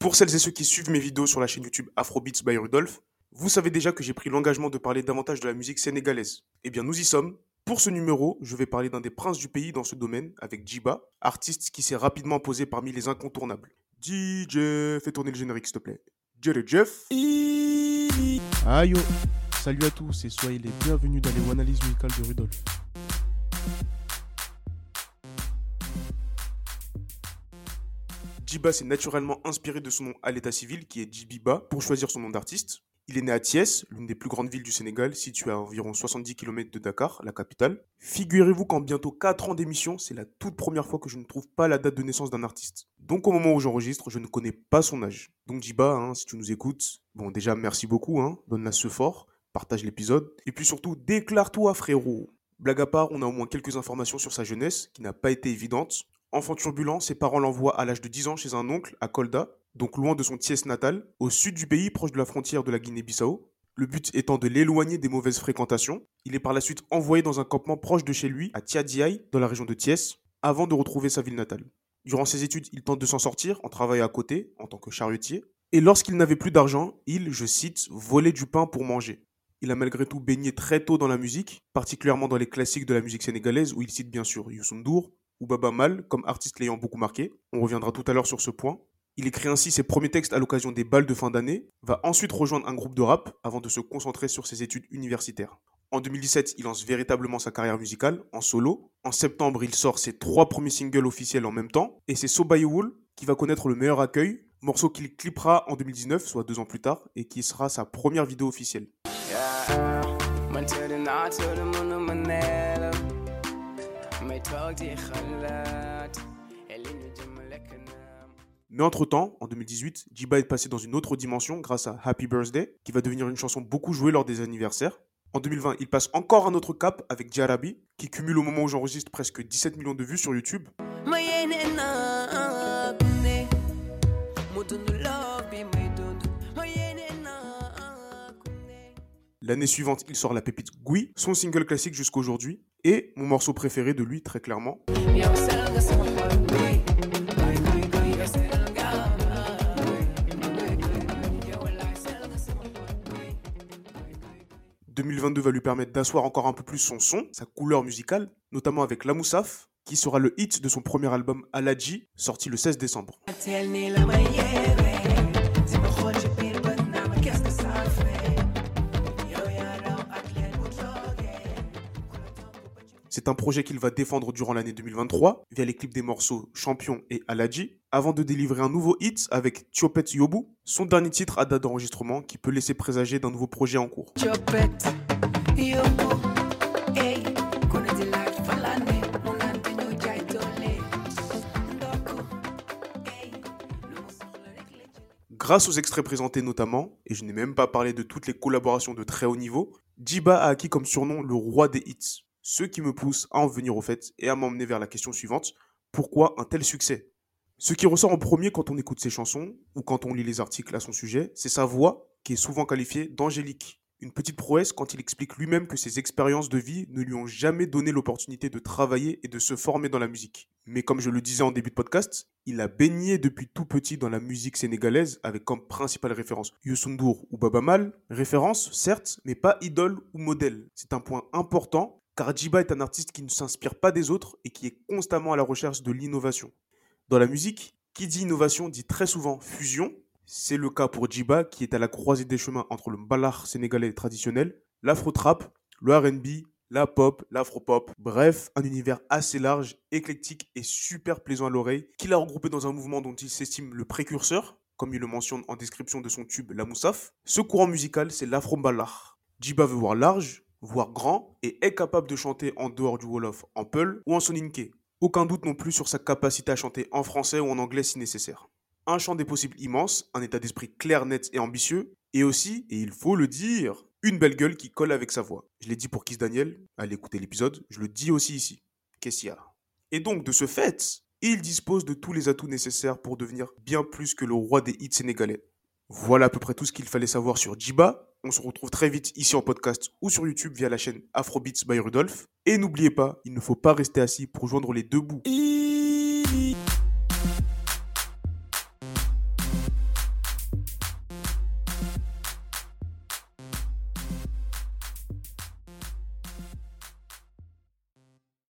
Pour celles et ceux qui suivent mes vidéos sur la chaîne YouTube Afrobeats by Rudolph, vous savez déjà que j'ai pris l'engagement de parler davantage de la musique sénégalaise. Eh bien, nous y sommes. Pour ce numéro, je vais parler d'un des princes du pays dans ce domaine, avec Jiba, artiste qui s'est rapidement posé parmi les incontournables. DJ, fais tourner le générique s'il te plaît. Jerry Jeff. Aïe yo Salut à tous et soyez les bienvenus dans les analyses musicales de Rudolph. Jiba s'est naturellement inspiré de son nom à l'état civil, qui est Jibiba, pour choisir son nom d'artiste. Il est né à Thiès, l'une des plus grandes villes du Sénégal, située à environ 70 km de Dakar, la capitale. Figurez-vous qu'en bientôt 4 ans d'émission, c'est la toute première fois que je ne trouve pas la date de naissance d'un artiste. Donc au moment où j'enregistre, je ne connais pas son âge. Donc Jiba, hein, si tu nous écoutes, bon déjà merci beaucoup, hein, donne-la ce fort, partage l'épisode, et puis surtout déclare-toi frérot. Blague à part, on a au moins quelques informations sur sa jeunesse, qui n'a pas été évidente. Enfant turbulent, ses parents l'envoient à l'âge de 10 ans chez un oncle à Kolda, donc loin de son Thiès natal, au sud du pays, proche de la frontière de la Guinée-Bissau. Le but étant de l'éloigner des mauvaises fréquentations. Il est par la suite envoyé dans un campement proche de chez lui, à Tiadiaï, dans la région de Thiès, avant de retrouver sa ville natale. Durant ses études, il tente de s'en sortir en travaillant à côté, en tant que charretier. Et lorsqu'il n'avait plus d'argent, il, je cite, volait du pain pour manger. Il a malgré tout baigné très tôt dans la musique, particulièrement dans les classiques de la musique sénégalaise où il cite bien sûr Youssou N'Dour, ou Baba Mal comme artiste l'ayant beaucoup marqué. On reviendra tout à l'heure sur ce point. Il écrit ainsi ses premiers textes à l'occasion des balles de fin d'année, va ensuite rejoindre un groupe de rap avant de se concentrer sur ses études universitaires. En 2017, il lance véritablement sa carrière musicale en solo. En septembre, il sort ses trois premiers singles officiels en même temps, et c'est So qui va connaître le meilleur accueil, morceau qu'il clippera en 2019, soit deux ans plus tard, et qui sera sa première vidéo officielle. Mais entre-temps, en 2018, Jiba est passé dans une autre dimension grâce à Happy Birthday, qui va devenir une chanson beaucoup jouée lors des anniversaires. En 2020, il passe encore un autre cap avec Jarabi, qui cumule au moment où j'enregistre presque 17 millions de vues sur YouTube. L'année suivante, il sort la pépite Gui, son single classique jusqu'aujourd'hui, et mon morceau préféré de lui, très clairement. 2022 va lui permettre d'asseoir encore un peu plus son son, sa couleur musicale, notamment avec La Moussaf, qui sera le hit de son premier album Aladji, sorti le 16 décembre. C'est un projet qu'il va défendre durant l'année 2023 via les clips des morceaux Champion et Aladji, avant de délivrer un nouveau hit avec Tiopet Yobu, son dernier titre à date d'enregistrement qui peut laisser présager d'un nouveau projet en cours. Grâce aux extraits présentés notamment, et je n'ai même pas parlé de toutes les collaborations de très haut niveau, Jiba a acquis comme surnom le roi des hits ce qui me pousse à en venir au fait et à m'emmener vers la question suivante. Pourquoi un tel succès? Ce qui ressort en premier quand on écoute ses chansons ou quand on lit les articles à son sujet, c'est sa voix qui est souvent qualifiée d'angélique. Une petite prouesse quand il explique lui-même que ses expériences de vie ne lui ont jamais donné l'opportunité de travailler et de se former dans la musique. Mais comme je le disais en début de podcast, il a baigné depuis tout petit dans la musique sénégalaise avec comme principale référence Youssou ou Baba Mal. Référence, certes, mais pas idole ou modèle. C'est un point important car Jiba est un artiste qui ne s'inspire pas des autres et qui est constamment à la recherche de l'innovation. Dans la musique, qui dit innovation dit très souvent fusion. C'est le cas pour Jiba qui est à la croisée des chemins entre le ballard sénégalais traditionnel, l'afro-trap, le RB, la pop, l'afro-pop, bref, un univers assez large, éclectique et super plaisant à l'oreille, qu'il a regroupé dans un mouvement dont il s'estime le précurseur, comme il le mentionne en description de son tube La Moussaf. Ce courant musical, c'est l'afro-ballard. Jiba veut voir large, voire grand, et est capable de chanter en dehors du Wolof en Peul ou en Soninké. Aucun doute non plus sur sa capacité à chanter en français ou en anglais si nécessaire. Un champ des possibles immense, un état d'esprit clair, net et ambitieux, et aussi, et il faut le dire, une belle gueule qui colle avec sa voix. Je l'ai dit pour Kiss Daniel, allez écouter l'épisode, je le dis aussi ici. Qu'est-ce qu'il y a? Et donc, de ce fait, il dispose de tous les atouts nécessaires pour devenir bien plus que le roi des hits sénégalais. Voilà à peu près tout ce qu'il fallait savoir sur Jiba, on se retrouve très vite ici en podcast ou sur YouTube via la chaîne Afrobeats by Rudolph. Et n'oubliez pas, il ne faut pas rester assis pour joindre les deux bouts.